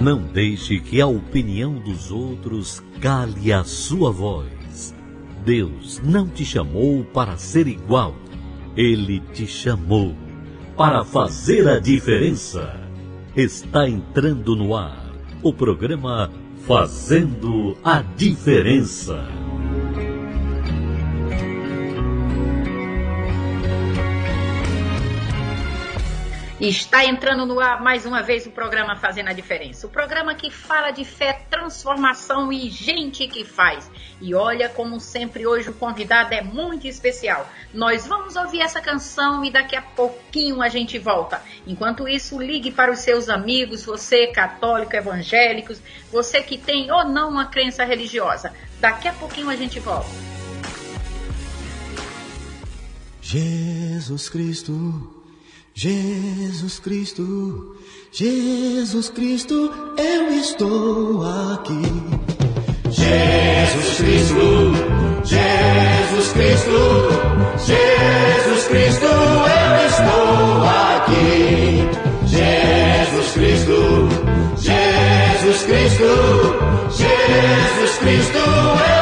Não deixe que a opinião dos outros cale a sua voz. Deus não te chamou para ser igual. Ele te chamou para fazer a diferença. Está entrando no ar o programa Fazendo a Diferença. Está entrando no ar mais uma vez o programa Fazendo a Diferença. O programa que fala de fé, transformação e gente que faz. E olha, como sempre, hoje o convidado é muito especial. Nós vamos ouvir essa canção e daqui a pouquinho a gente volta. Enquanto isso, ligue para os seus amigos, você católico, evangélicos, você que tem ou não uma crença religiosa. Daqui a pouquinho a gente volta. Jesus Cristo Jesus Cristo, Jesus Cristo, eu estou aqui. Jesus Cristo, Jesus Cristo, Jesus Cristo, eu estou aqui. Jesus Cristo, Jesus Cristo, Jesus Cristo, eu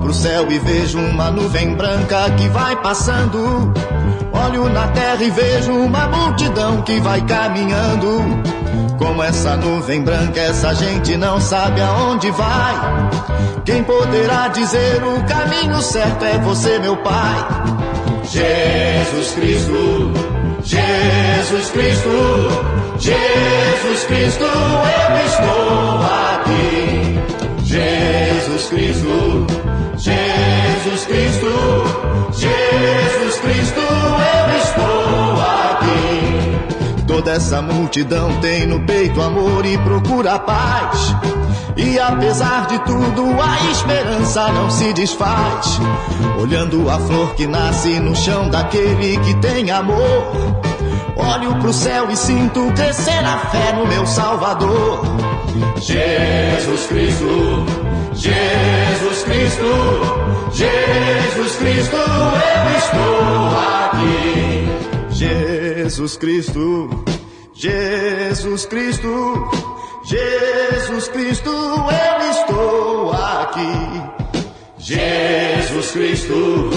Pro céu e vejo uma nuvem branca que vai passando. Olho na terra e vejo uma multidão que vai caminhando. Como essa nuvem branca, essa gente não sabe aonde vai. Quem poderá dizer o caminho certo é você, meu Pai. Jesus Cristo, Jesus Cristo, Jesus Cristo, eu estou aqui. Jesus Cristo, Jesus Cristo, Jesus Cristo, eu estou aqui. Toda essa multidão tem no peito amor e procura paz. E apesar de tudo, a esperança não se desfaz. Olhando a flor que nasce no chão daquele que tem amor. Olho pro céu e sinto crescer a fé no meu Salvador. Jesus Cristo, Jesus Cristo, Jesus Cristo, eu estou aqui. Jesus Cristo, Jesus Cristo, Jesus Cristo, eu estou aqui. Jesus Cristo,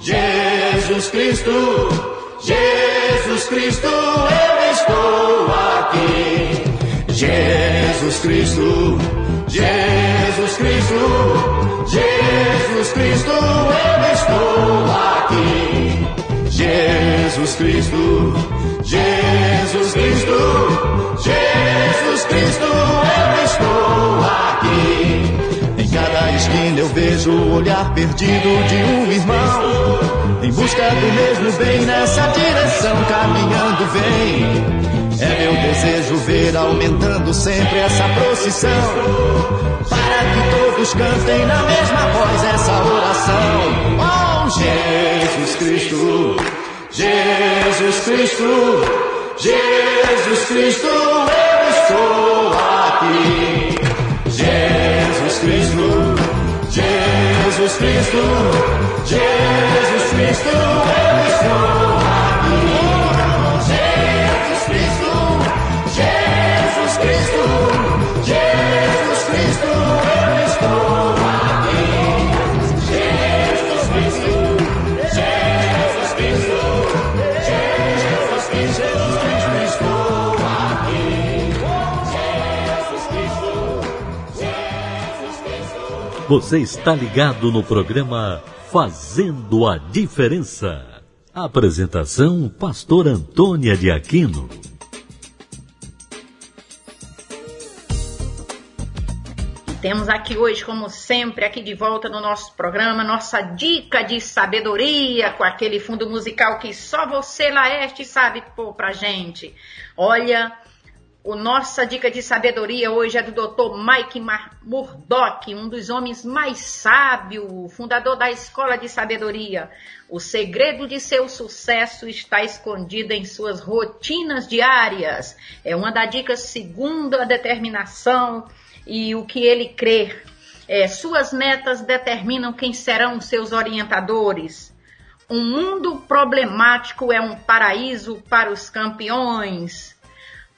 Jesus Cristo, Jesus Cristo, eu estou aqui. Jesus Cristo, Jesus Cristo, Jesus Cristo, eu estou aqui. Jesus Cristo, Jesus Cristo, Jesus Cristo, eu estou aqui. Em cada esquina eu vejo o olhar perdido de um irmão. Em busca do mesmo bem, nessa direção caminhando vem. É meu desejo ver aumentando sempre essa procissão. Para que todos cantem na mesma voz essa oração. Oh Jesus Cristo, Jesus Cristo, Jesus Cristo, eu estou aqui. Jesus Cristo, Jesus Cristo, Jesus Cristo, eu estou Você está ligado no programa Fazendo a Diferença. Apresentação: Pastor Antônia de Aquino. Temos aqui hoje, como sempre, aqui de volta no nosso programa, nossa dica de sabedoria com aquele fundo musical que só você, Laeste, sabe pôr pra gente. Olha, o nossa dica de sabedoria hoje é do Dr. Mike Murdock, um dos homens mais sábios, fundador da Escola de Sabedoria. O segredo de seu sucesso está escondido em suas rotinas diárias. É uma das dicas segundo a determinação e o que ele crê. É, suas metas determinam quem serão seus orientadores. Um mundo problemático é um paraíso para os campeões.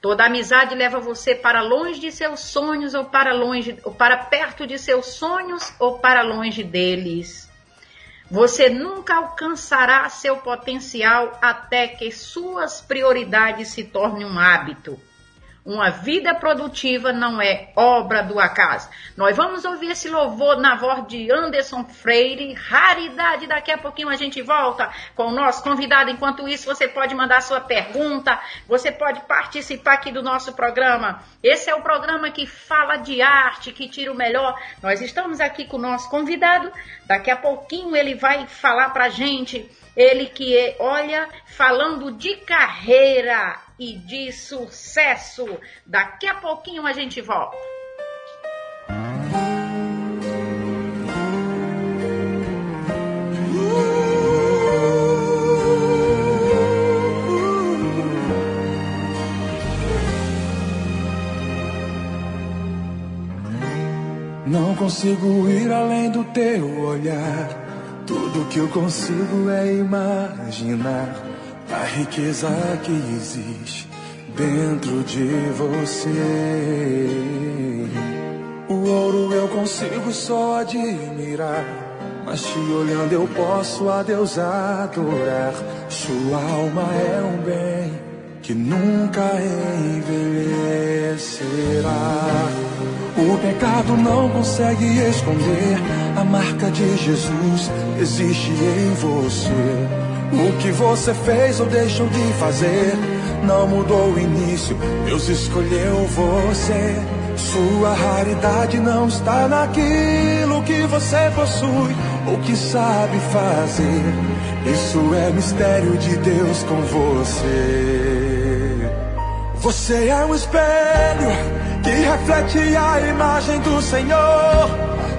Toda amizade leva você para longe de seus sonhos ou para longe ou para perto de seus sonhos ou para longe deles. Você nunca alcançará seu potencial até que suas prioridades se tornem um hábito. Uma vida produtiva não é obra do acaso. Nós vamos ouvir esse louvor na voz de Anderson Freire, raridade. Daqui a pouquinho a gente volta com o nosso convidado. Enquanto isso, você pode mandar sua pergunta, você pode participar aqui do nosso programa. Esse é o programa que fala de arte, que tira o melhor. Nós estamos aqui com o nosso convidado. Daqui a pouquinho ele vai falar pra gente. Ele que é, olha, falando de carreira, e de sucesso. Daqui a pouquinho a gente volta. Não consigo ir além do teu olhar. Tudo que eu consigo é imaginar a riqueza que existe dentro de você. O ouro eu consigo só admirar, mas te olhando eu posso a Deus adorar. Sua alma é um bem que nunca envelhecerá. O pecado não consegue esconder a marca de Jesus existe em você. O que você fez ou deixou de fazer não mudou o início. Deus escolheu você. Sua raridade não está naquilo que você possui ou que sabe fazer. Isso é mistério de Deus com você. Você é um espelho que reflete a imagem do Senhor.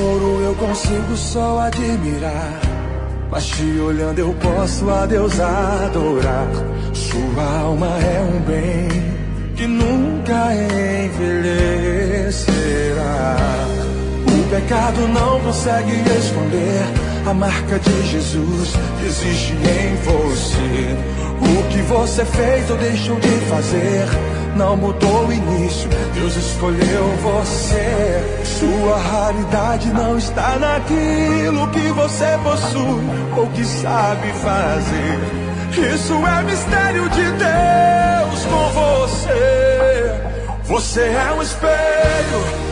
Ouro eu consigo só admirar. Mas te olhando eu posso a Deus adorar. Sua alma é um bem que nunca envelhecerá. O pecado não consegue esconder a marca de Jesus que existe em você. O que você fez ou deixou de fazer não mudou o início. Deus escolheu você. Sua raridade não está naquilo que você possui ou que sabe fazer. Isso é mistério de Deus com você. Você é um espelho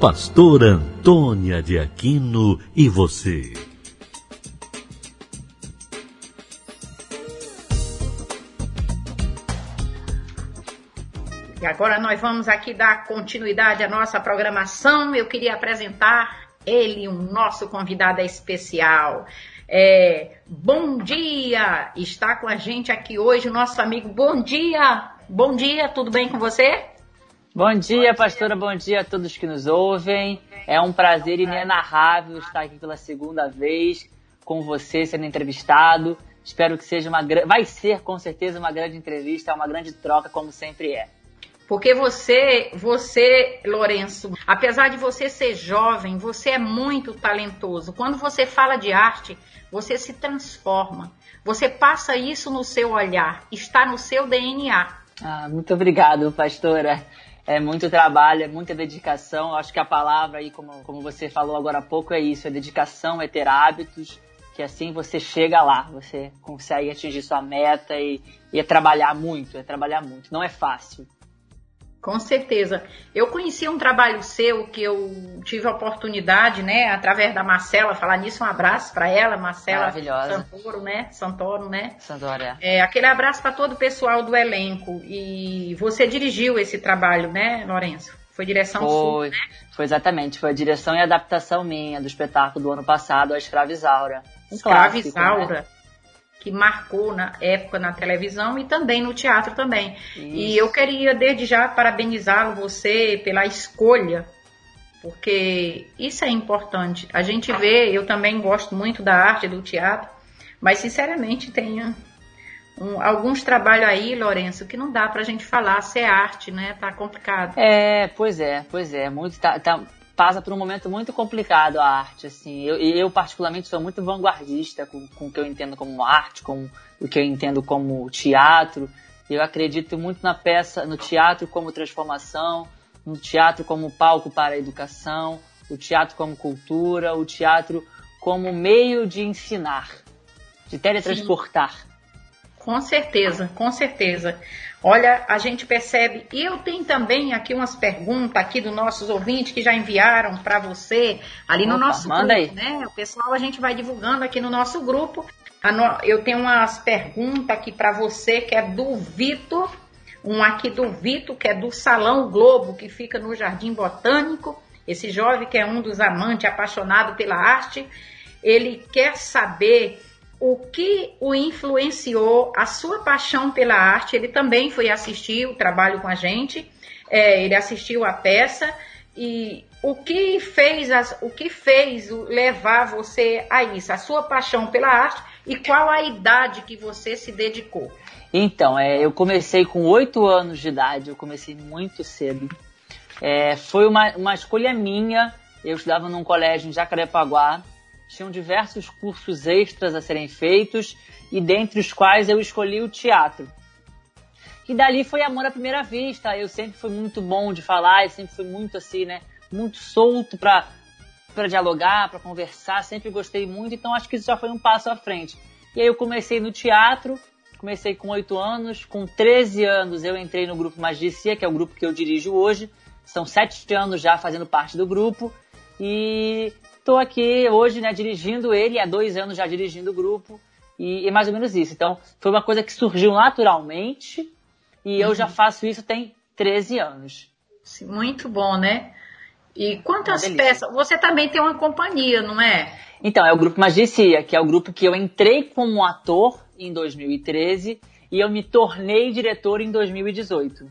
Pastora Antônia de Aquino e você. E agora nós vamos aqui dar continuidade à nossa programação. Eu queria apresentar ele, um nosso convidado especial. É, bom dia! Está com a gente aqui hoje o nosso amigo. Bom dia! Bom dia, tudo bem com você? Bom dia, pastora. Bom dia a todos que nos ouvem. É um prazer inenarrável estar aqui pela segunda vez com você sendo entrevistado. Espero que seja uma vai ser com certeza uma grande entrevista, uma grande troca como sempre é. Porque você, você, Lourenço, apesar de você ser jovem, você é muito talentoso. Quando você fala de arte, você se transforma. Você passa isso no seu olhar, está no seu DNA. Ah, muito obrigado, pastora. É muito trabalho, é muita dedicação. Acho que a palavra aí, como, como você falou agora há pouco, é isso: é dedicação, é ter hábitos, que assim você chega lá, você consegue atingir sua meta e, e é trabalhar muito, é trabalhar muito. Não é fácil. Com certeza. Eu conheci um trabalho seu que eu tive a oportunidade, né, através da Marcela, falar nisso, um abraço para ela, Marcela Maravilhosa. Santoro, né? Santoro, né? Santoro, é. é. Aquele abraço para todo o pessoal do elenco. E você dirigiu esse trabalho, né, Lourenço? Foi direção foi, sua, né? Foi exatamente, foi a direção e adaptação minha do espetáculo do ano passado, A Escravizaura. Um Escravizaura. Clássico, né? Que marcou na época na televisão e também no teatro também. Isso. E eu queria desde já parabenizá-lo você pela escolha, porque isso é importante. A gente vê, eu também gosto muito da arte do teatro, mas sinceramente tem um, alguns trabalhos aí, Lourenço, que não dá pra gente falar se é arte, né? Tá complicado. É, pois é, pois é. Muito, tá, tá, passa por um momento muito complicado a arte, assim. Eu, eu particularmente sou muito vanguardista com, com o que eu entendo como arte, com o que eu entendo como teatro. Eu acredito muito na peça, no teatro como transformação, no teatro como palco para a educação, o teatro como cultura, o teatro como meio de ensinar, de teletransportar. Sim. Com certeza, com certeza. Olha, a gente percebe, e eu tenho também aqui umas perguntas aqui dos nossos ouvintes que já enviaram para você ali no nosso manda grupo, aí. né? O pessoal a gente vai divulgando aqui no nosso grupo. Eu tenho umas perguntas aqui para você que é do Vitor, um aqui do Vitor, que é do Salão Globo, que fica no Jardim Botânico. Esse jovem que é um dos amantes apaixonado pela arte, ele quer saber o que o influenciou, a sua paixão pela arte. Ele também foi assistir o trabalho com a gente, é, ele assistiu a peça e o que fez as, o que fez levar você a isso, a sua paixão pela arte e qual a idade que você se dedicou? Então, é, eu comecei com oito anos de idade, eu comecei muito cedo. É, foi uma, uma escolha minha. Eu estudava num colégio em Jacarepaguá, tinham diversos cursos extras a serem feitos e dentre os quais eu escolhi o teatro. E dali foi amor à primeira vista. Eu sempre fui muito bom de falar, eu sempre fui muito assim, né? Muito solto para para dialogar, para conversar, sempre gostei muito, então acho que isso já foi um passo à frente. E aí eu comecei no teatro, comecei com 8 anos, com 13 anos eu entrei no grupo Magicia, que é o grupo que eu dirijo hoje. São 7 anos já fazendo parte do grupo e estou aqui hoje, né, dirigindo ele, há dois anos já dirigindo o grupo, e, e, mais ou menos isso. Então, foi uma coisa que surgiu naturalmente, e uhum. eu já uhum. faço isso tem 13 anos. Muito bom, né? E quantas peças? Você também tem uma companhia, não é? Então, é o Grupo Magicia, que é o grupo que eu entrei como ator em 2013 e eu me tornei diretor em 2018.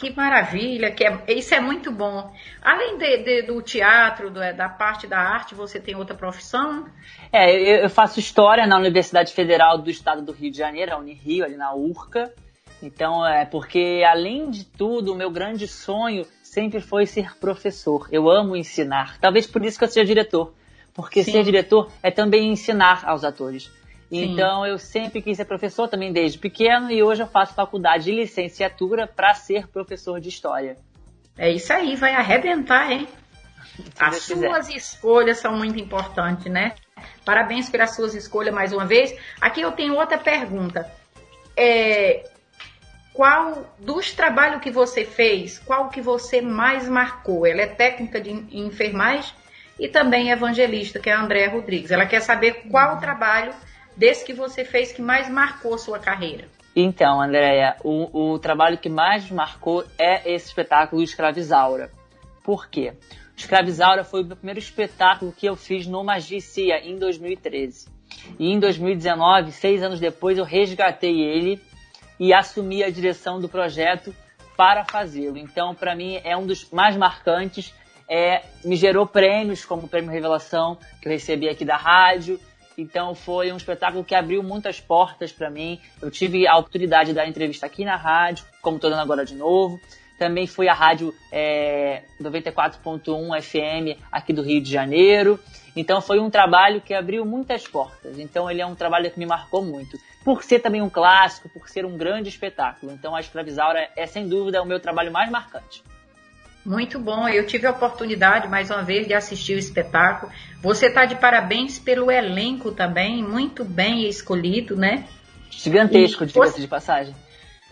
Que maravilha, que é, isso é muito bom. Além de, de, do teatro, do, da parte da arte, você tem outra profissão? É, eu, eu, faço história na Universidade Federal do Estado do Rio de Janeiro, a Unirio, ali na URCA. Então, é porque, além de tudo, o meu grande sonho sempre foi ser professor. Eu amo ensinar. Talvez por isso que eu seja diretor. Porque Sim. ser diretor é também ensinar aos atores. Então eu sempre quis ser professor também desde pequeno e hoje eu faço faculdade de licenciatura para ser professor de história. É isso aí, vai arrebentar, hein? As suas quiser. escolhas são muito importantes, né? Parabéns pelas suas escolhas mais uma vez. Aqui eu tenho outra pergunta. É, qual dos trabalhos que você fez, qual que você mais marcou? Ela é técnica de enfermagem e também evangelista, que é a Andréa Rodrigues. Ela quer saber qual trabalho desse que você fez que mais marcou sua carreira. Então, Andréia, o, o trabalho que mais marcou é esse espetáculo Escravizaura. Por quê? Escravizaura foi o primeiro espetáculo que eu fiz no Magicia em 2013. E em 2019, seis anos depois, eu resgatei ele e assumi a direção do projeto para fazê-lo. Então, para mim, é um dos mais marcantes. É, me gerou prêmios, como o Prêmio Revelação, que eu recebi aqui da rádio. Então, foi um espetáculo que abriu muitas portas para mim. Eu tive a oportunidade de dar entrevista aqui na rádio, como estou dando agora de novo. Também fui à rádio é, 94.1 FM aqui do Rio de Janeiro. Então foi um trabalho que abriu muitas portas. Então ele é um trabalho que me marcou muito. Por ser também um clássico, por ser um grande espetáculo. Então a Escravizaura é sem dúvida o meu trabalho mais marcante. Muito bom, eu tive a oportunidade mais uma vez de assistir o espetáculo. Você está de parabéns pelo elenco também, muito bem escolhido, né? Gigantesco, diga-se de passagem.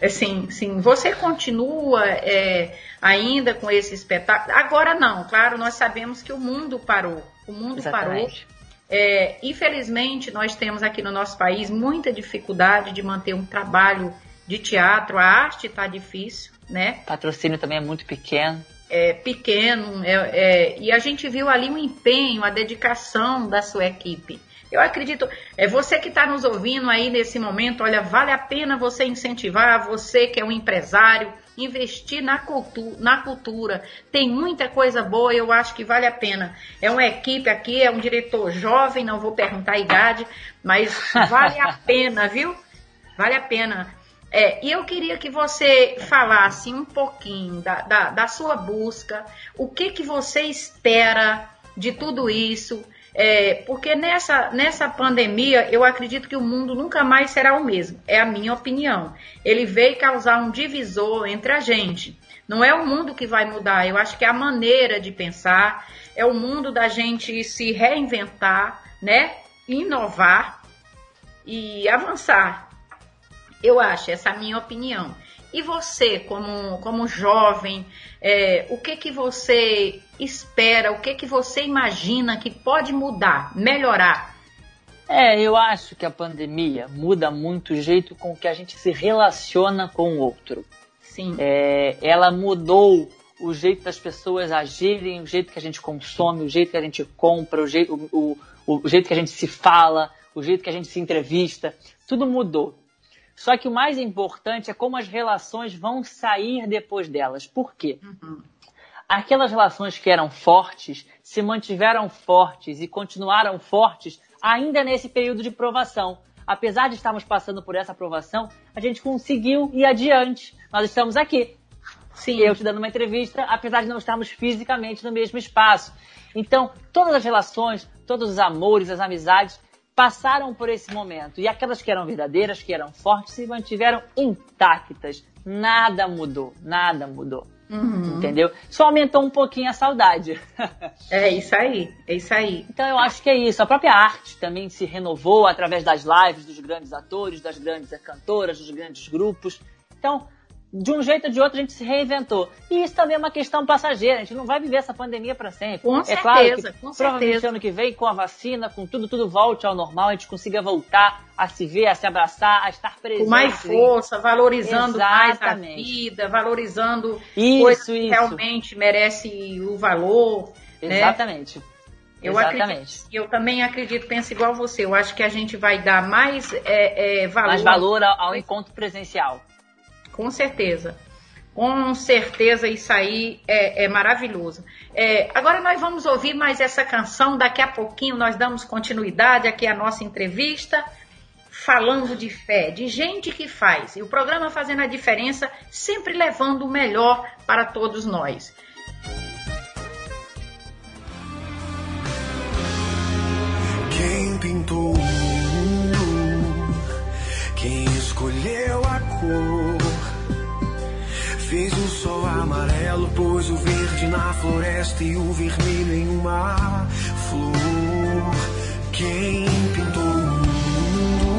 Sim, sim. Você continua é, ainda com esse espetáculo? Agora não, claro, nós sabemos que o mundo parou. O mundo Exatamente. parou. É, infelizmente, nós temos aqui no nosso país muita dificuldade de manter um trabalho de teatro. A arte está difícil, né? O patrocínio também é muito pequeno. É pequeno, é, é, e a gente viu ali o um empenho, a dedicação da sua equipe. Eu acredito, é você que está nos ouvindo aí nesse momento, olha, vale a pena você incentivar, você que é um empresário, investir na cultura, na cultura. Tem muita coisa boa, eu acho que vale a pena. É uma equipe aqui, é um diretor jovem, não vou perguntar a idade, mas vale a pena, viu? Vale a pena. É, e eu queria que você falasse um pouquinho da, da, da sua busca, o que, que você espera de tudo isso, é, porque nessa, nessa pandemia, eu acredito que o mundo nunca mais será o mesmo. É a minha opinião. Ele veio causar um divisor entre a gente. Não é o mundo que vai mudar, eu acho que é a maneira de pensar, é o mundo da gente se reinventar, né? Inovar e avançar. Eu acho, essa é a minha opinião. E você, como, como jovem, é, o que que você espera, o que que você imagina que pode mudar, melhorar? É, eu acho que a pandemia muda muito o jeito com que a gente se relaciona com o outro. Sim. É, ela mudou o jeito das pessoas agirem, o jeito que a gente consome, o jeito que a gente compra, o jeito, o, o, o jeito que a gente se fala, o jeito que a gente se entrevista. Tudo mudou. Só que o mais importante é como as relações vão sair depois delas. Por quê? Uhum. Aquelas relações que eram fortes se mantiveram fortes e continuaram fortes ainda nesse período de provação. Apesar de estarmos passando por essa aprovação, a gente conseguiu ir adiante. Nós estamos aqui. Sim. Eu te dando uma entrevista, apesar de não estarmos fisicamente no mesmo espaço. Então, todas as relações, todos os amores, as amizades passaram por esse momento. E aquelas que eram verdadeiras, que eram fortes, se mantiveram intactas. Nada mudou, nada mudou. Uhum. Entendeu? Só aumentou um pouquinho a saudade. é isso aí, é isso aí. Então eu acho que é isso. A própria arte também se renovou através das lives dos grandes atores, das grandes cantoras, dos grandes grupos. Então, de um jeito ou de outro a gente se reinventou. E isso também é uma questão passageira, a gente não vai viver essa pandemia para sempre. Com é certeza, claro que com provavelmente certeza. ano que vem, com a vacina, com tudo, tudo volte ao normal, a gente consiga voltar a se ver, a se abraçar, a estar presente. Com mais força, valorizando Exatamente. mais a vida, valorizando Isso, coisas que isso. realmente merece o valor. né? Exatamente. Eu Exatamente. acredito, eu também acredito, penso igual você. Eu acho que a gente vai dar mais é, é, valor. Mais valor ao, ao encontro presencial. Com certeza. Com certeza isso aí é, é maravilhoso. É, agora nós vamos ouvir mais essa canção. Daqui a pouquinho nós damos continuidade aqui à nossa entrevista, falando de fé, de gente que faz. E o programa Fazendo a Diferença, sempre levando o melhor para todos nós. Quem pintou o mundo cor. Fiz o sol amarelo, pôs o verde na floresta e o vermelho em uma flor. Quem pintou o mundo?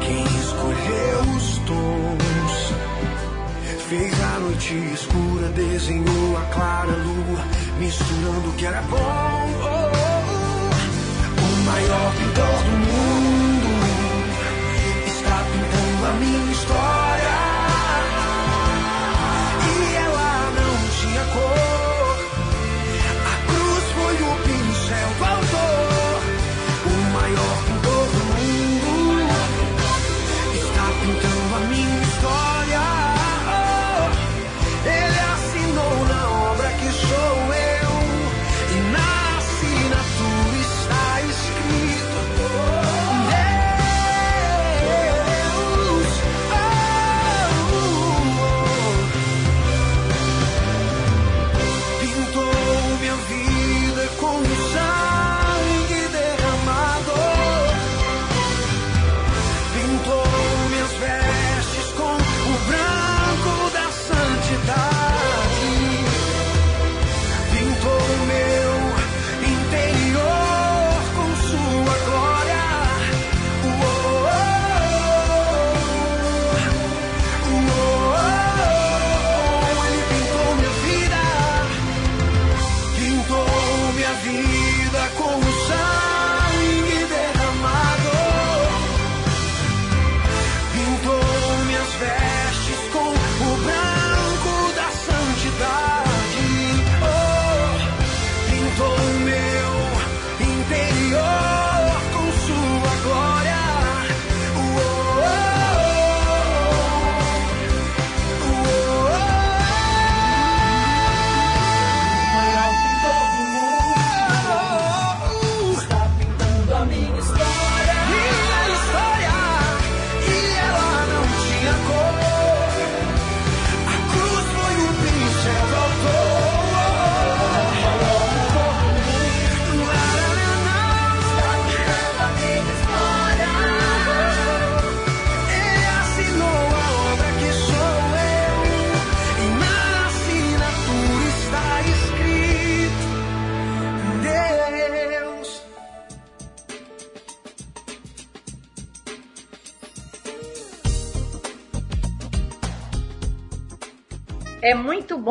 Quem escolheu os tons? Fez a noite escura, desenhou a clara lua, misturando o que era bom. Oh, oh, oh. O maior pintor do mundo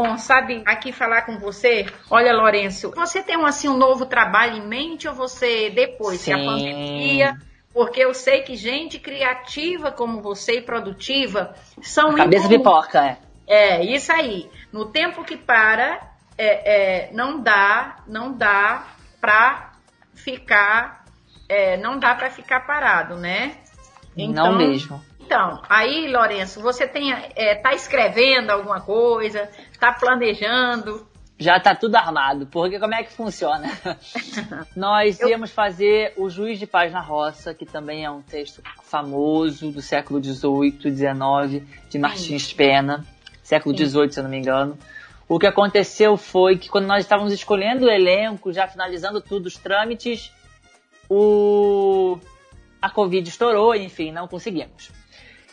bom, sabe, aqui falar com você. Olha, Lourenço, você tem um, assim um novo trabalho em mente ou você depois que a Sim. pandemia? Porque eu sei que gente criativa como você e produtiva são Cabeça incomuns. pipoca, é. É, isso aí. No tempo que para, é, é, não dá, não dá pra ficar, é, não dá para ficar parado, né? Não mesmo. Então, aí, Lourenço, você tem, é, tá escrevendo alguma coisa, tá planejando? Já tá tudo armado, porque como é que funciona? Nós Eu- íamos fazer O Juiz de Paz na Roça, que também é um texto famoso do século XVIII, XIX, de Martins Pena, século Sim. XVIII, se eu não me engano. O que aconteceu foi que quando nós estávamos escolhendo o elenco, já finalizando tudo, os trâmites, o... a Covid estourou, enfim, não conseguimos.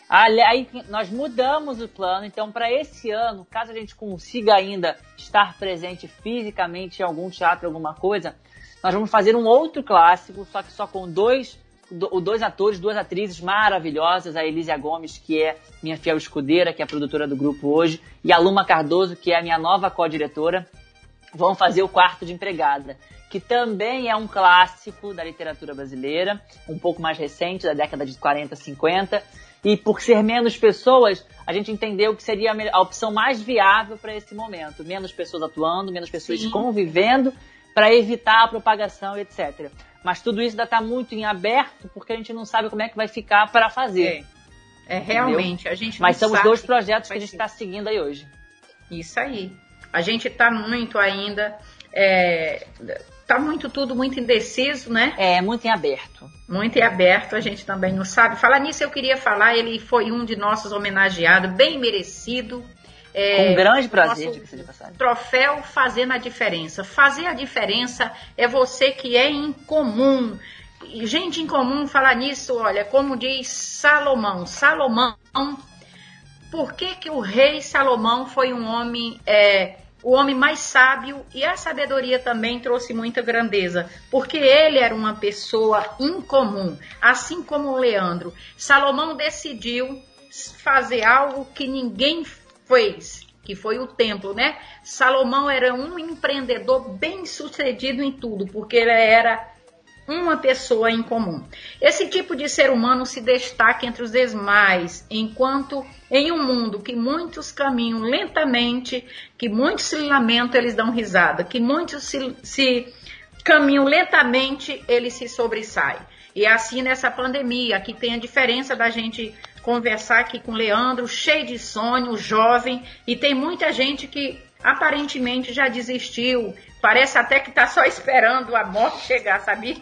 Aí nós mudamos o plano, então para esse ano, caso a gente consiga ainda estar presente fisicamente em algum teatro, alguma coisa, nós vamos fazer um outro clássico, só que só com dois, do- dois atores, duas atrizes maravilhosas, a Elísia Gomes, que é minha fiel escudeira, que é a produtora do grupo hoje, e a Luma Cardoso, que é a minha nova co-diretora, vão fazer o Quarto de Empregada, que também é um clássico da literatura brasileira, um pouco mais recente, da década de 40, 50. E por ser menos pessoas, a gente entendeu que seria a opção mais viável para esse momento. Menos pessoas atuando, menos pessoas Sim. convivendo, para evitar a propagação, etc. Mas tudo isso ainda está muito em aberto, porque a gente não sabe como é que vai ficar para fazer. É, é realmente, a gente Mas são os dois projetos que vai a gente está seguindo aí hoje. Isso aí. A gente tá muito ainda, é, tá muito tudo muito indeciso, né? É muito em aberto. Muito em aberto, a gente também não sabe. Falar nisso, eu queria falar, ele foi um de nossos homenageados, bem merecido. É, Com um grande prazer, diga-se de passagem. Troféu Fazendo a Diferença. Fazer a diferença é você que é incomum, gente em comum falar nisso, olha, como diz Salomão. Salomão, por que, que o rei Salomão foi um homem, é, o homem mais sábio e a sabedoria também trouxe muita grandeza? Porque ele era uma pessoa incomum, assim como o Leandro. Salomão decidiu fazer algo que ninguém fez, que foi o templo, né? Salomão era um empreendedor bem sucedido em tudo, porque ele era uma pessoa em comum. Esse tipo de ser humano se destaca entre os demais, enquanto em um mundo que muitos caminham lentamente, que muitos se lamentam, eles dão risada, que muitos se, se caminham lentamente, eles se sobressaem. E é assim nessa pandemia, que tem a diferença da gente conversar aqui com o Leandro, cheio de sonho, jovem, e tem muita gente que aparentemente já desistiu, parece até que está só esperando a morte chegar, sabia?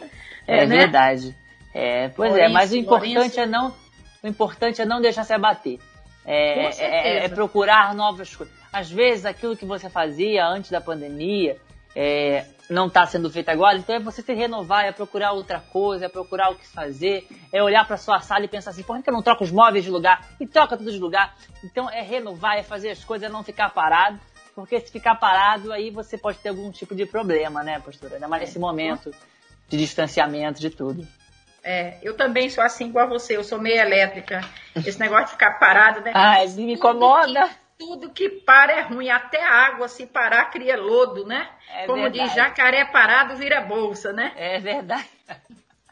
É, é né? verdade. É, pois Lourenço, é, mas o importante Lourenço... é não, o importante é não deixar se abater. É, é, é, é, procurar novas coisas. Às vezes aquilo que você fazia antes da pandemia é, não está sendo feito agora, então é você se renovar, é procurar outra coisa, é procurar o que fazer, é olhar para sua sala e pensar assim, por que eu não troco os móveis de lugar? E troca tudo de lugar. Então é renovar, é fazer as coisas, é não ficar parado porque se ficar parado, aí você pode ter algum tipo de problema, né, pastora? Ainda mais nesse momento de distanciamento de tudo. É, eu também sou assim igual a você, eu sou meio elétrica. Esse negócio de ficar parado, né? Ah, me incomoda. Tudo que, tudo que para é ruim, até a água, se parar, cria lodo, né? É Como verdade. diz, jacaré parado vira bolsa, né? É verdade.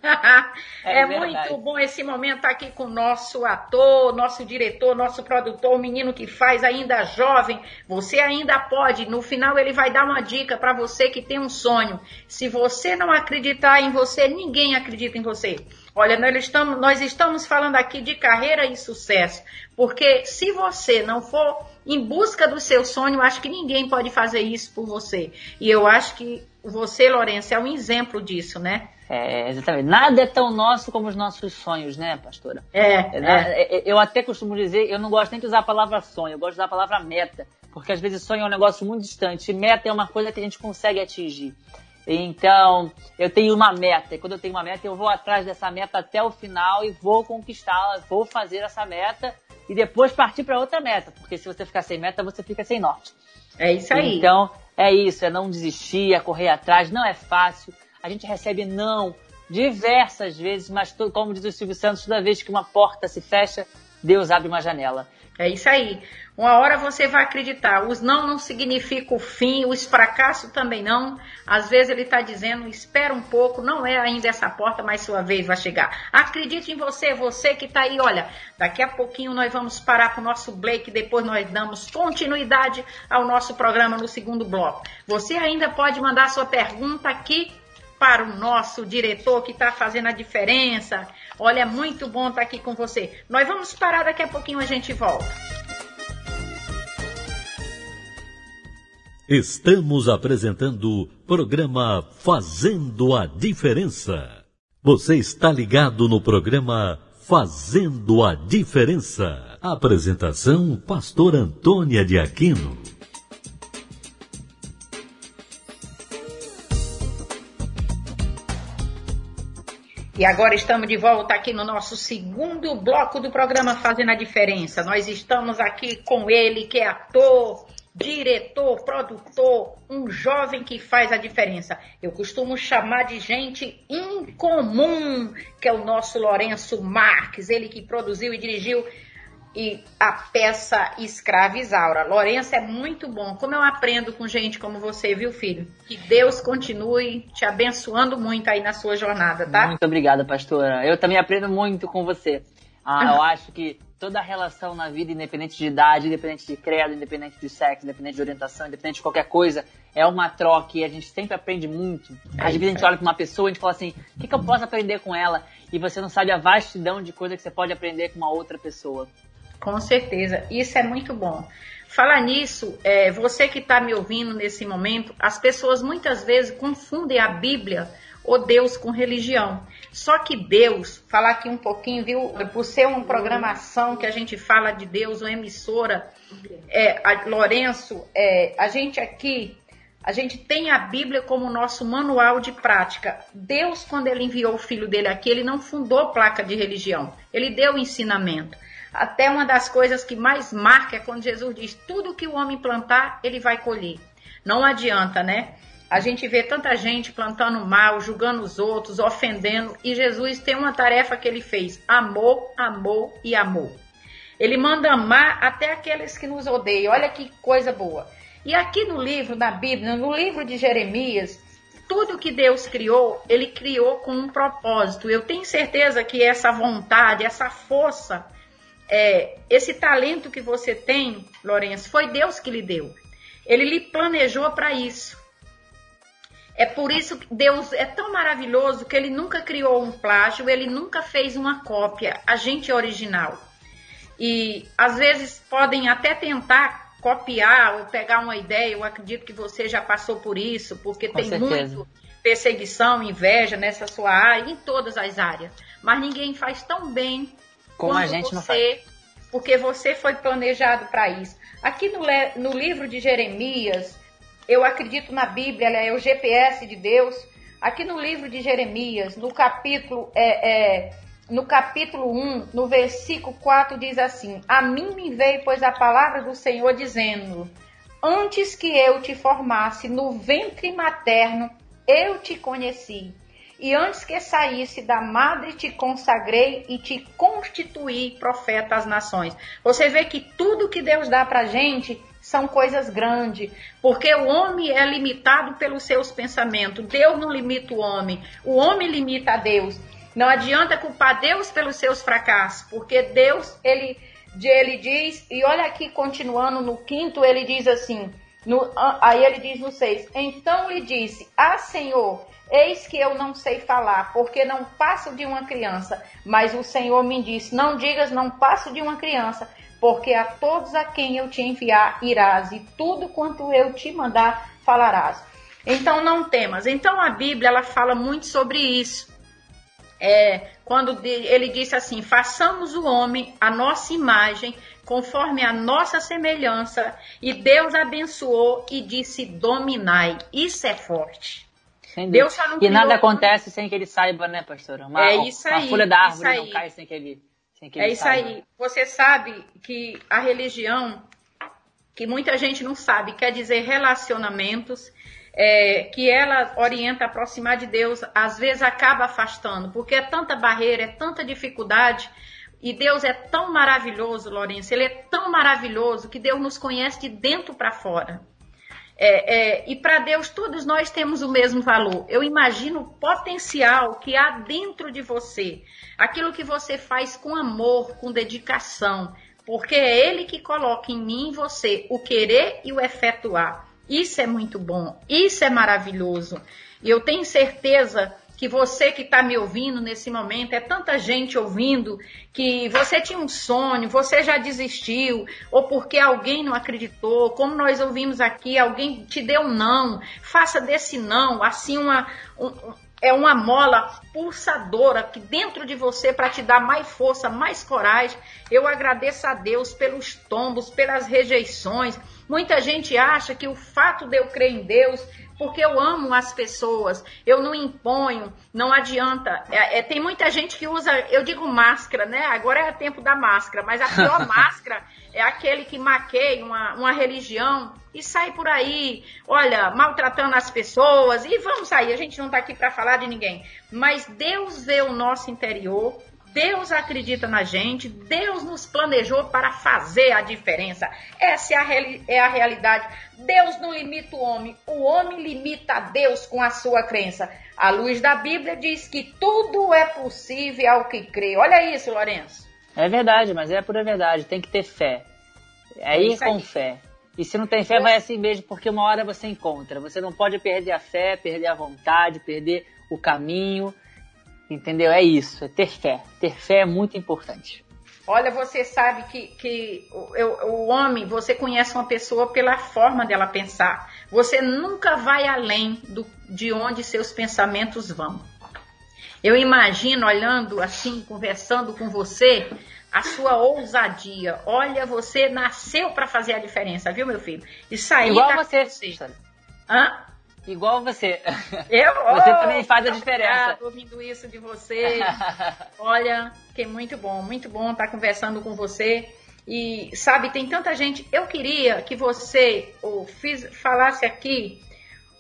é, é muito bom esse momento aqui com o nosso ator, nosso diretor, nosso produtor, o menino que faz ainda jovem. Você ainda pode. No final ele vai dar uma dica para você que tem um sonho. Se você não acreditar em você, ninguém acredita em você. Olha, nós estamos, nós estamos falando aqui de carreira e sucesso, porque se você não for em busca do seu sonho, acho que ninguém pode fazer isso por você. E eu acho que você, Lourenço, é um exemplo disso, né? É, exatamente. Nada é tão nosso como os nossos sonhos, né, pastora? É, é, é. é. Eu até costumo dizer, eu não gosto nem de usar a palavra sonho, eu gosto de usar a palavra meta, porque às vezes sonho é um negócio muito distante, e meta é uma coisa que a gente consegue atingir. Então, eu tenho uma meta, e quando eu tenho uma meta, eu vou atrás dessa meta até o final e vou conquistá-la, vou fazer essa meta e depois partir para outra meta, porque se você ficar sem meta, você fica sem norte. É isso aí. Então, é isso, é não desistir, é correr atrás, não é fácil a gente recebe não diversas vezes, mas como diz o Silvio Santos, toda vez que uma porta se fecha, Deus abre uma janela. É isso aí. Uma hora você vai acreditar. Os não não significa o fim, os fracassos também não. Às vezes ele está dizendo, espera um pouco, não é ainda essa porta, mas sua vez vai chegar. Acredite em você, você que está aí. Olha, daqui a pouquinho nós vamos parar com o nosso Blake, depois nós damos continuidade ao nosso programa no segundo bloco. Você ainda pode mandar sua pergunta aqui para o nosso diretor que está fazendo a diferença. Olha, é muito bom estar tá aqui com você. Nós vamos parar daqui a pouquinho, a gente volta. Estamos apresentando o programa Fazendo a Diferença. Você está ligado no programa Fazendo a Diferença. Apresentação Pastor Antônia de Aquino. E agora estamos de volta aqui no nosso segundo bloco do programa Fazendo a Diferença. Nós estamos aqui com ele, que é ator, diretor, produtor, um jovem que faz a diferença. Eu costumo chamar de gente incomum, que é o nosso Lourenço Marques, ele que produziu e dirigiu e a peça Escrava Isaura. Lourenço é muito bom. Como eu aprendo com gente como você, viu, filho? Que Deus continue te abençoando muito aí na sua jornada, tá? Muito obrigada, pastora. Eu também aprendo muito com você. Ah, eu acho que toda relação na vida, independente de idade, independente de credo, independente de sexo, independente de orientação, independente de qualquer coisa, é uma troca e a gente sempre aprende muito. Às vezes a gente olha para uma pessoa e a gente fala assim: o que, que eu posso aprender com ela? E você não sabe a vastidão de coisa que você pode aprender com uma outra pessoa. Com certeza, isso é muito bom. Falar nisso, é, você que está me ouvindo nesse momento, as pessoas muitas vezes confundem a Bíblia ou Deus com religião. Só que Deus, falar aqui um pouquinho, viu? Por ser uma programação que a gente fala de Deus, uma emissora, é, a, Lourenço, é, a gente aqui A gente tem a Bíblia como nosso manual de prática. Deus, quando ele enviou o filho dele aqui, ele não fundou placa de religião. Ele deu ensinamento. Até uma das coisas que mais marca é quando Jesus diz: tudo que o homem plantar, ele vai colher. Não adianta, né? A gente vê tanta gente plantando mal, julgando os outros, ofendendo, e Jesus tem uma tarefa que ele fez: amor, amor e amor. Ele manda amar até aqueles que nos odeiam. Olha que coisa boa. E aqui no livro, na Bíblia, no livro de Jeremias, tudo que Deus criou, ele criou com um propósito. Eu tenho certeza que essa vontade, essa força, é, esse talento que você tem, Lourenço, foi Deus que lhe deu. Ele lhe planejou para isso. É por isso que Deus é tão maravilhoso que ele nunca criou um plágio, ele nunca fez uma cópia. A gente é original. E às vezes podem até tentar copiar ou pegar uma ideia. Eu acredito que você já passou por isso, porque Com tem certeza. muito perseguição, inveja nessa sua área, em todas as áreas. Mas ninguém faz tão bem Como a gente não você, porque você foi planejado para isso. Aqui no, no livro de Jeremias, eu acredito na Bíblia, ela é o GPS de Deus. Aqui no livro de Jeremias, no capítulo é, é, no capítulo 1, no versículo 4 diz assim: A mim me veio, pois, a palavra do Senhor dizendo: Antes que eu te formasse no ventre materno, eu te conheci. E antes que saísse da madre, te consagrei e te constituí profeta às nações. Você vê que tudo que Deus dá pra gente são coisas grandes, porque o homem é limitado pelos seus pensamentos. Deus não limita o homem, o homem limita a Deus. Não adianta culpar Deus pelos seus fracassos, porque Deus, ele, ele diz, e olha aqui, continuando no quinto, ele diz assim, no, aí ele diz no seis, então lhe disse, ah Senhor, eis que eu não sei falar, porque não passo de uma criança. Mas o Senhor me disse, não digas, não passo de uma criança, porque a todos a quem eu te enviar irás, e tudo quanto eu te mandar falarás. Então não temas. Então a Bíblia ela fala muito sobre isso é, quando ele disse assim: façamos o homem a nossa imagem, conforme a nossa semelhança, e Deus abençoou e disse: dominai. Isso é forte. Deus só não e nada acontece sem que ele saiba, né, pastora? Uma, é isso aí, uma folha da árvore não cai sem que ele, sem que é ele isso saiba. aí. Você sabe que a religião, que muita gente não sabe, quer dizer relacionamentos é, que ela orienta a aproximar de Deus, às vezes acaba afastando, porque é tanta barreira, é tanta dificuldade. E Deus é tão maravilhoso, Lourenço, Ele é tão maravilhoso que Deus nos conhece de dentro para fora. É, é, e para Deus, todos nós temos o mesmo valor. Eu imagino o potencial que há dentro de você, aquilo que você faz com amor, com dedicação, porque é Ele que coloca em mim e você o querer e o efetuar. Isso é muito bom, isso é maravilhoso. E eu tenho certeza que você que está me ouvindo nesse momento, é tanta gente ouvindo que você tinha um sonho, você já desistiu, ou porque alguém não acreditou, como nós ouvimos aqui, alguém te deu um não, faça desse não, assim, uma, um, é uma mola pulsadora que dentro de você para te dar mais força, mais coragem. Eu agradeço a Deus pelos tombos, pelas rejeições. Muita gente acha que o fato de eu crer em Deus, porque eu amo as pessoas, eu não imponho, não adianta. É, é, tem muita gente que usa, eu digo máscara, né? Agora é tempo da máscara, mas a pior máscara é aquele que maqueia uma, uma religião e sai por aí, olha, maltratando as pessoas. E vamos sair, a gente não está aqui para falar de ninguém. Mas Deus vê o nosso interior, Deus acredita na gente, Deus nos planejou para fazer a diferença. Essa é a, é a, realidade. Deus não limita o homem, o homem limita a Deus com a sua crença. A luz da Bíblia diz que tudo é possível ao que crê. Olha isso, Lourenço. É verdade, mas é pura verdade. Tem que ter fé. É ir com fé. E se não tem fé, vai assim mesmo, porque uma hora você encontra. Você não pode perder a fé, perder a vontade, perder o caminho. Entendeu? É isso, é ter fé. Ter fé é muito importante. Olha, você sabe que, que o, o homem, você conhece uma pessoa pela forma dela pensar. Você nunca vai além do, de onde seus pensamentos vão. Eu imagino, olhando assim, conversando com você, a sua ousadia. Olha, você nasceu para fazer a diferença, viu, meu filho? E sair Igual você. você. Hã? Igual você. Eu? Você oh, também faz a diferença. ouvindo isso de você. Olha, que muito bom, muito bom estar conversando com você. E sabe, tem tanta gente. Eu queria que você ou fiz, falasse aqui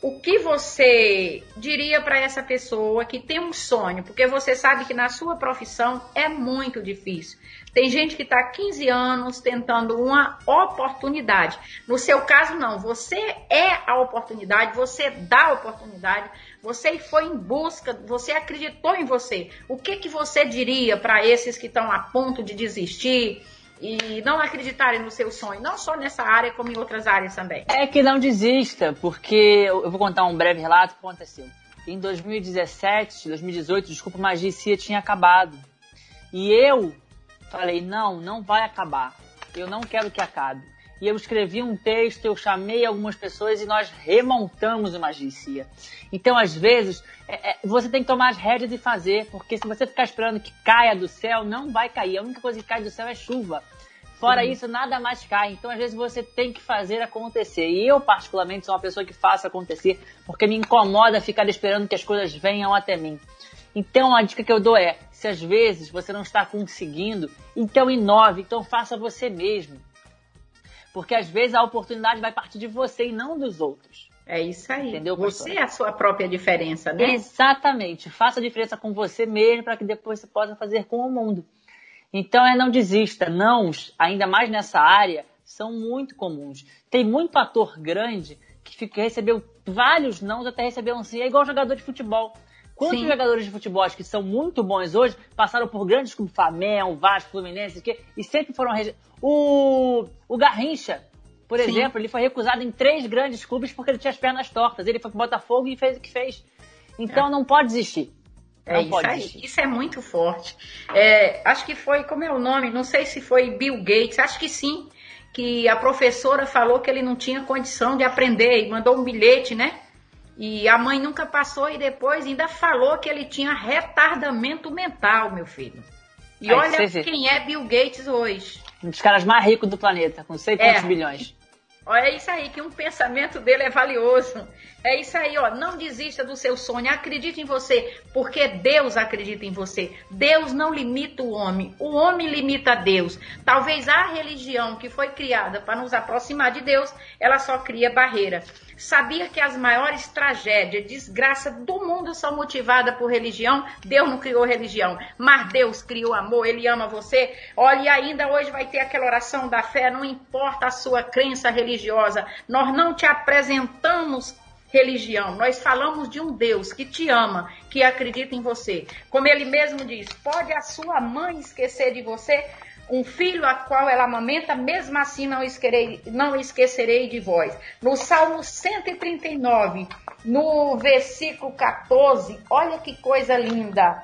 o que você diria para essa pessoa que tem um sonho, porque você sabe que na sua profissão é muito difícil. Tem gente que está 15 anos tentando uma oportunidade. No seu caso, não. Você é a oportunidade, você dá a oportunidade, você foi em busca, você acreditou em você. O que, que você diria para esses que estão a ponto de desistir? E não acreditarem no seu sonho, não só nessa área, como em outras áreas também? É que não desista, porque eu vou contar um breve relato que aconteceu. Em 2017, 2018, desculpa, a magia tinha acabado. E eu falei, não, não vai acabar. Eu não quero que acabe. E eu escrevi um texto, eu chamei algumas pessoas e nós remontamos o Magicia. Então, às vezes, é, é, você tem que tomar as rédeas e fazer, porque se você ficar esperando que caia do céu, não vai cair. A única coisa que cai do céu é chuva. Fora isso, nada mais cai. Então, às vezes, você tem que fazer acontecer. E eu, particularmente, sou uma pessoa que faço acontecer, porque me incomoda ficar esperando que as coisas venham até mim. Então, a dica que eu dou é: se às vezes você não está conseguindo, então inove, então faça você mesmo. Porque às vezes a oportunidade vai partir de você e não dos outros. É isso aí. Entendeu, você é a sua própria diferença, né? Exatamente. Faça a diferença com você mesmo para que depois você possa fazer com o mundo. Então é não desista. Nãos, ainda mais nessa área, são muito comuns. Tem muito ator grande que recebeu vários nãos até receber um sim. É igual jogador de futebol. Quantos sim. jogadores de futebol que são muito bons hoje passaram por grandes clubes, Flamengo, Vasco, Fluminense, e sempre foram. O, o Garrincha, por Sim. exemplo, ele foi recusado em três grandes clubes porque ele tinha as pernas tortas. Ele foi pro Botafogo e fez o que fez. Então é. não pode desistir. É isso aí, isso é muito forte. É, acho que foi, como é o nome? Não sei se foi Bill Gates, acho que sim. Que a professora falou que ele não tinha condição de aprender e mandou um bilhete, né? E a mãe nunca passou e depois ainda falou que ele tinha retardamento mental, meu filho. E aí, olha quem é Bill Gates hoje. Um dos caras mais ricos do planeta, com sei quantos é. bilhões. Olha isso aí, que um pensamento dele é valioso. É isso aí, ó. Não desista do seu sonho. Acredite em você, porque Deus acredita em você. Deus não limita o homem. O homem limita Deus. Talvez a religião que foi criada para nos aproximar de Deus, ela só cria barreira. Sabia que as maiores tragédias, desgraça do mundo são motivadas por religião? Deus não criou religião, mas Deus criou amor, Ele ama você. Olha, e ainda hoje vai ter aquela oração da fé, não importa a sua crença religiosa, nós não te apresentamos religião. Nós falamos de um Deus que te ama, que acredita em você. Como ele mesmo diz: pode a sua mãe esquecer de você, um filho a qual ela amamenta, mesmo assim não esquecerei, não esquecerei de vós. No Salmo 139, no versículo 14, olha que coisa linda.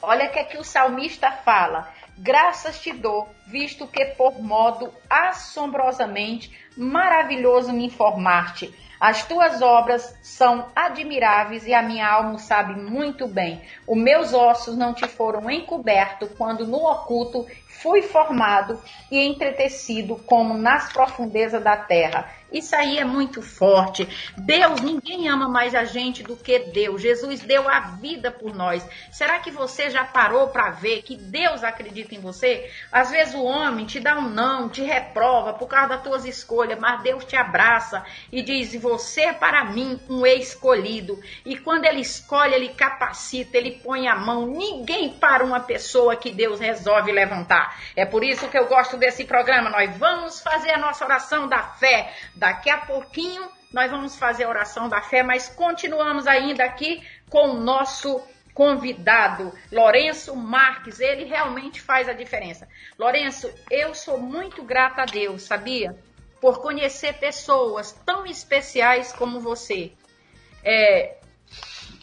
Olha que, é que o salmista fala. Graças te dou, visto que por modo assombrosamente maravilhoso me informaste as tuas obras são admiráveis e a minha alma sabe muito bem. Os meus ossos não te foram encobertos quando no oculto fui formado e entretecido como nas profundezas da terra. Isso aí é muito forte. Deus, ninguém ama mais a gente do que Deus. Jesus deu a vida por nós. Será que você já parou para ver que Deus acredita em você? Às vezes o homem te dá um não, te reprova por causa das tuas escolhas, mas Deus te abraça e diz: Você é para mim um escolhido. E quando ele escolhe, ele capacita, ele põe a mão. Ninguém para uma pessoa que Deus resolve levantar. É por isso que eu gosto desse programa. Nós vamos fazer a nossa oração da fé Daqui a pouquinho nós vamos fazer a oração da fé, mas continuamos ainda aqui com o nosso convidado, Lourenço Marques. Ele realmente faz a diferença. Lourenço, eu sou muito grata a Deus, sabia? Por conhecer pessoas tão especiais como você. É,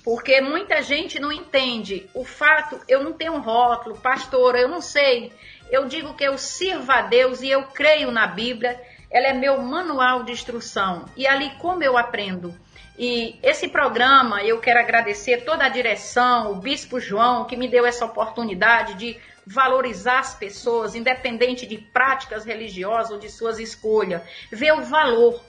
porque muita gente não entende o fato, eu não tenho um rótulo, pastora, eu não sei. Eu digo que eu sirvo a Deus e eu creio na Bíblia ela é meu manual de instrução. E ali como eu aprendo. E esse programa, eu quero agradecer toda a direção, o Bispo João, que me deu essa oportunidade de valorizar as pessoas, independente de práticas religiosas ou de suas escolhas, ver o valor.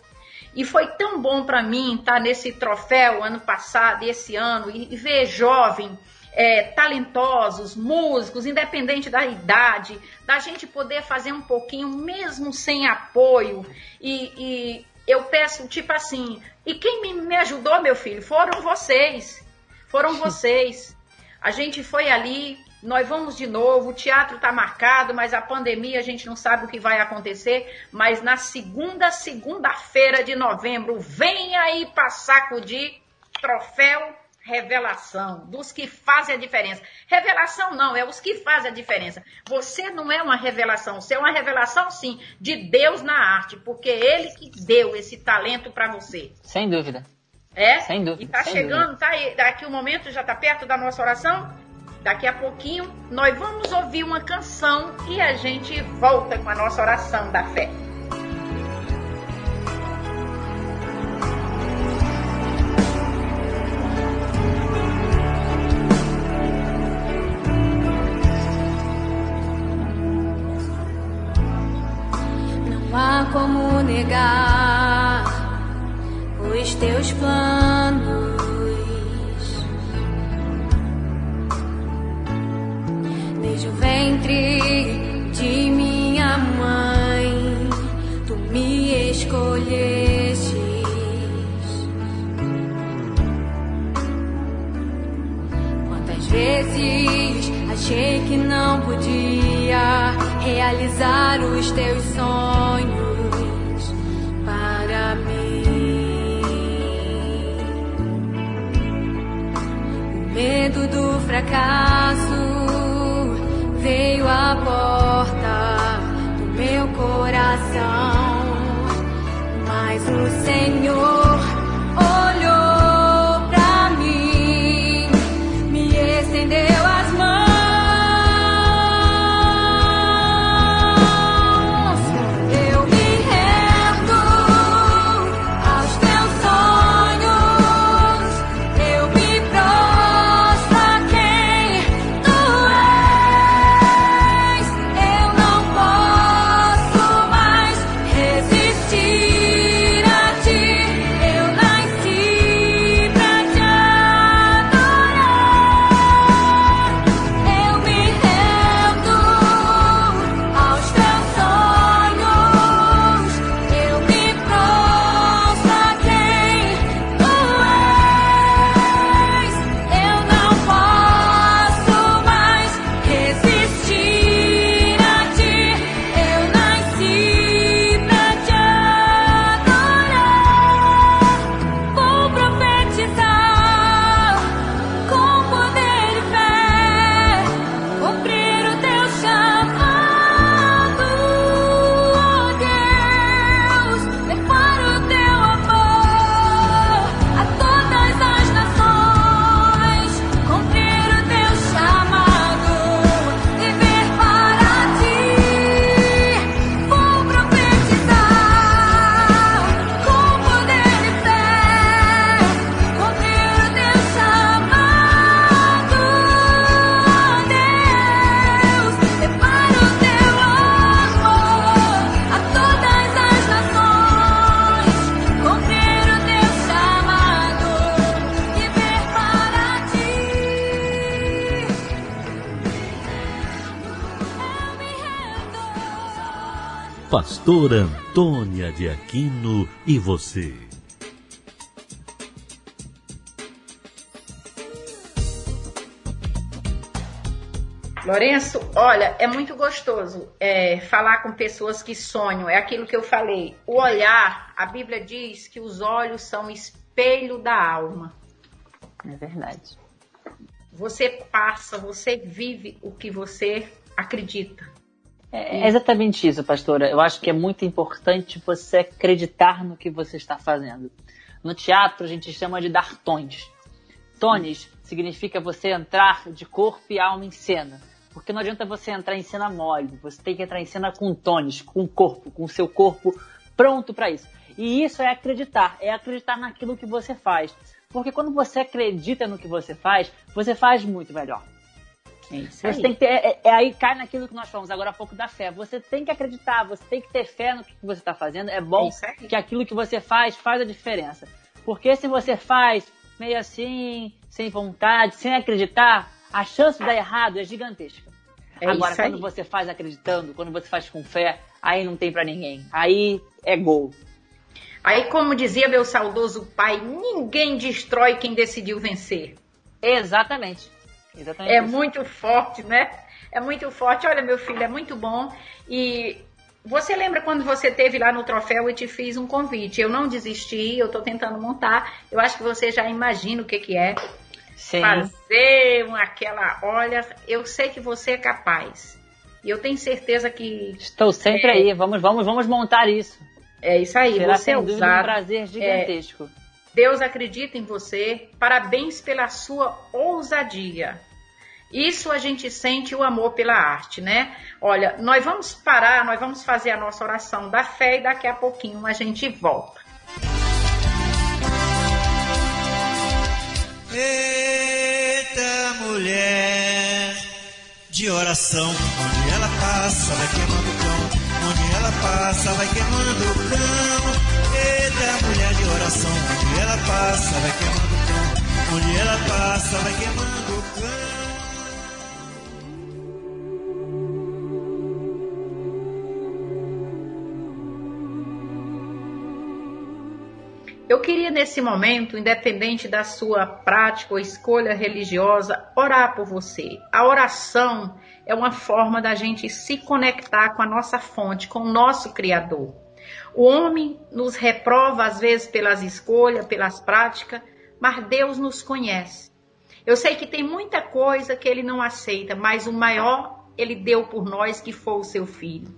E foi tão bom para mim estar nesse troféu ano passado esse ano e, e ver jovem, é, talentosos, músicos, independente da idade, da gente poder fazer um pouquinho mesmo sem apoio. E, e eu peço, tipo assim, e quem me, me ajudou, meu filho, foram vocês. Foram vocês. A gente foi ali, nós vamos de novo, o teatro está marcado, mas a pandemia a gente não sabe o que vai acontecer. Mas na segunda, segunda-feira de novembro, vem aí para sacudir troféu revelação, dos que fazem a diferença. Revelação não, é os que fazem a diferença. Você não é uma revelação, você é uma revelação sim de Deus na arte, porque ele que deu esse talento para você. Sem dúvida. É? Sem dúvida. E tá chegando, dúvida. tá aí, daqui um momento já tá perto da nossa oração? Daqui a pouquinho nós vamos ouvir uma canção e a gente volta com a nossa oração da fé. Não há como negar os teus planos. Desde o ventre de minha mãe, tu me escolhestes. Quantas vezes achei que não podia realizar os teus sonhos para mim. O medo do fracasso veio à porta do meu coração, mas o Senhor Pastor Antônia de Aquino e você. Lourenço, olha, é muito gostoso é, falar com pessoas que sonham. É aquilo que eu falei. O olhar, a Bíblia diz que os olhos são espelho da alma. É verdade. Você passa, você vive o que você acredita. É é exatamente isso, pastora. Eu acho que é muito importante você acreditar no que você está fazendo. No teatro, a gente chama de dar tons. Tones significa você entrar de corpo e alma em cena. Porque não adianta você entrar em cena mole, você tem que entrar em cena com tones, com corpo, com o seu corpo pronto para isso. E isso é acreditar, é acreditar naquilo que você faz. Porque quando você acredita no que você faz, você faz muito melhor. É isso Você aí. tem que ter, é, é- aí cai naquilo que nós falamos agora há pouco da fé. Você tem que acreditar, você tem que ter fé no que você está fazendo. É É bom aí. que aquilo que você faz faz a diferença. Porque se você faz meio assim, sem vontade, sem acreditar, a chance de dar errado é gigantesca. É Agora, quando você faz acreditando, quando você faz com fé, aí não tem pra ninguém. Aí é gol. Aí, como dizia meu saudoso pai, ninguém destrói quem decidiu vencer. Exatamente. Exatamente. É isso. muito forte, né? É muito forte. Olha, meu filho, é muito bom. E você lembra quando você teve lá no troféu e te fiz um convite? Eu não desisti, eu tô tentando montar. Eu acho que você já imagina o que que é. Sim. Fazer uma, aquela, olha, eu sei que você é capaz. E eu tenho certeza que Estou sempre É. aí. Vamos, vamos, vamos montar isso. é isso aí. Será você sem é dúvida um prazer gigantesco. Deus acredita em você. Parabéns pela sua ousadia. Isso a gente sente o amor pela arte, né? Olha, nós vamos parar, nós vamos fazer a nossa oração da fé e daqui a pouquinho a gente volta. Eita mulher de oração, onde ela passa vai queimando o cão, onde ela passa vai queimando o passa vai queimando o cão, onde ela passa vai queimando o cão. Eu queria nesse momento, independente da sua prática ou escolha religiosa, orar por você. A oração é uma forma da gente se conectar com a nossa fonte, com o nosso Criador. O homem nos reprova às vezes pelas escolhas, pelas práticas, mas Deus nos conhece. Eu sei que tem muita coisa que ele não aceita, mas o maior ele deu por nós, que foi o seu filho.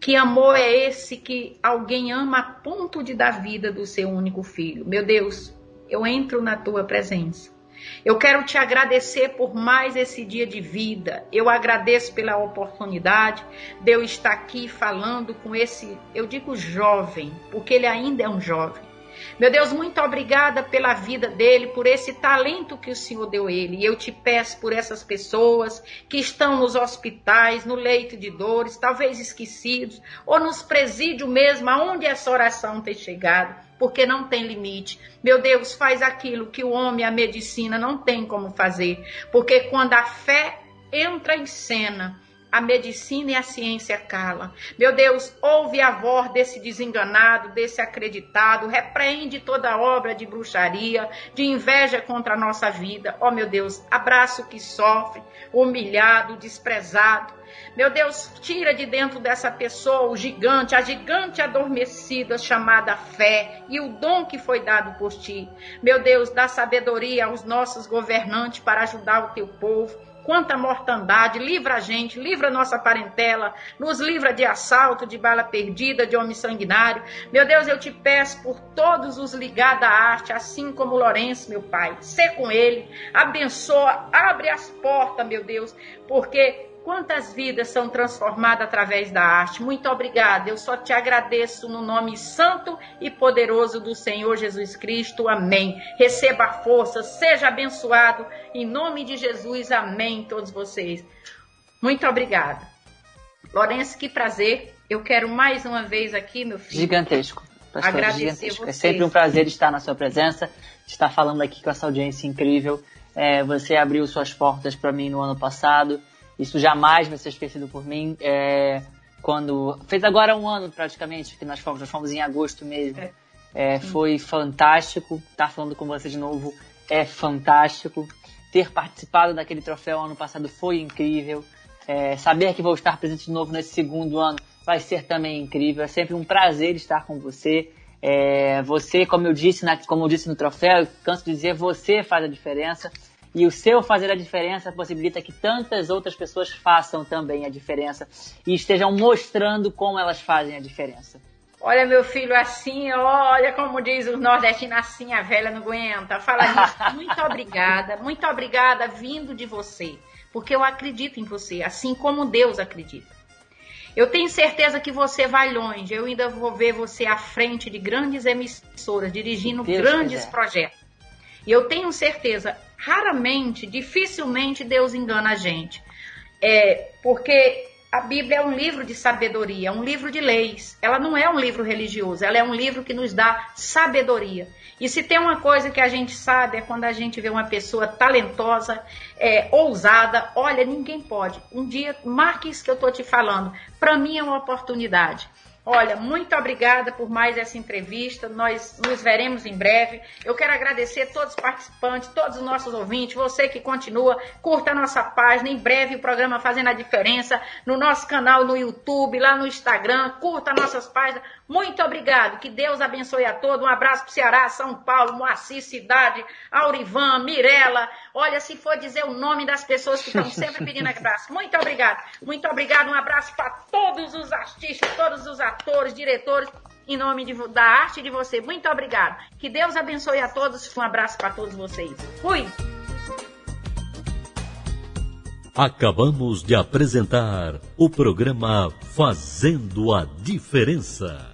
Que amor é esse que alguém ama a ponto de dar vida do seu único filho? Meu Deus, eu entro na tua presença. Eu quero te agradecer por mais esse dia de vida. Eu agradeço pela oportunidade de eu estar aqui falando com esse, eu digo jovem, porque ele ainda é um jovem. Meu Deus, muito obrigada pela vida dele, por esse talento que o Senhor deu ele. E eu te peço por essas pessoas que estão nos hospitais, no leito de dores, talvez esquecidos, ou nos presídios mesmo, aonde essa oração tem chegado, porque não tem limite. Meu Deus, faz aquilo que o homem a medicina não tem como fazer, porque quando a fé entra em cena, a medicina e a ciência cala. Meu Deus, ouve a voz desse desenganado, desse acreditado, repreende toda obra de bruxaria, de inveja contra a nossa vida. Ó oh, meu Deus, abraça o que sofre, humilhado, desprezado. Meu Deus, tira de dentro dessa pessoa o gigante, a gigante adormecida chamada fé e o dom que foi dado por ti. Meu Deus, dá sabedoria aos nossos governantes para ajudar o teu povo quanta mortandade, livra a gente, livra a nossa parentela, nos livra de assalto, de bala perdida, de homem sanguinário. Meu Deus, eu te peço por todos os ligados à arte, assim como Lourenço, meu pai. Sê com ele, abençoa, abre as portas, meu Deus, porque quantas vidas são transformadas através da arte. Muito obrigada. Eu só te agradeço no nome santo e poderoso do Senhor Jesus Cristo. Amém. Receba a força, seja abençoado em nome de Jesus. Amém. Todos vocês. Muito obrigada. Lourenço, que prazer. Eu quero mais uma vez aqui, meu filho. Gigantesco. Pastor, Agradecer gigantesco. É vocês. sempre um prazer estar na sua presença, estar falando aqui com essa audiência incrível. É, você abriu suas portas para mim no ano passado. Isso jamais vai ser esquecido por mim. É, quando fez agora um ano praticamente que nós fomos, nós fomos em agosto mesmo. É. É, foi fantástico estar falando com você de novo. É fantástico ter participado daquele troféu ano passado foi incrível. É, saber que vou estar presente de novo nesse segundo ano vai ser também incrível. É sempre um prazer estar com você. É, você, como eu disse, na, como eu disse no troféu, canso de dizer, você faz a diferença. E o seu fazer a diferença possibilita que tantas outras pessoas façam também a diferença e estejam mostrando como elas fazem a diferença. Olha, meu filho, assim, olha como diz os nordestinos, assim a velha não aguenta. Fala isso. Muito obrigada, muito obrigada vindo de você, porque eu acredito em você, assim como Deus acredita. Eu tenho certeza que você vai longe. Eu ainda vou ver você à frente de grandes emissoras, dirigindo Deus grandes quiser. projetos. E eu tenho certeza, raramente, dificilmente Deus engana a gente. É, porque a Bíblia é um livro de sabedoria, um livro de leis. Ela não é um livro religioso, ela é um livro que nos dá sabedoria. E se tem uma coisa que a gente sabe é quando a gente vê uma pessoa talentosa, é, ousada, olha, ninguém pode. Um dia, marque isso que eu estou te falando. Para mim é uma oportunidade. Olha, muito obrigada por mais essa entrevista. Nós nos veremos em breve. Eu quero agradecer a todos os participantes, todos os nossos ouvintes, você que continua, curta a nossa página. Em breve o programa Fazendo a Diferença no nosso canal no YouTube, lá no Instagram. Curta nossas páginas. Muito obrigado. Que Deus abençoe a todos. Um abraço para o Ceará, São Paulo, Moacir, Cidade, Aurivan, Mirella. Olha, se for dizer o nome das pessoas que estão sempre pedindo abraço. Muito obrigado. Muito obrigado. Um abraço para todos os artistas, todos os atores, diretores. Em nome de, da arte de você. Muito obrigado. Que Deus abençoe a todos. Um abraço para todos vocês. Fui. Acabamos de apresentar o programa Fazendo a Diferença.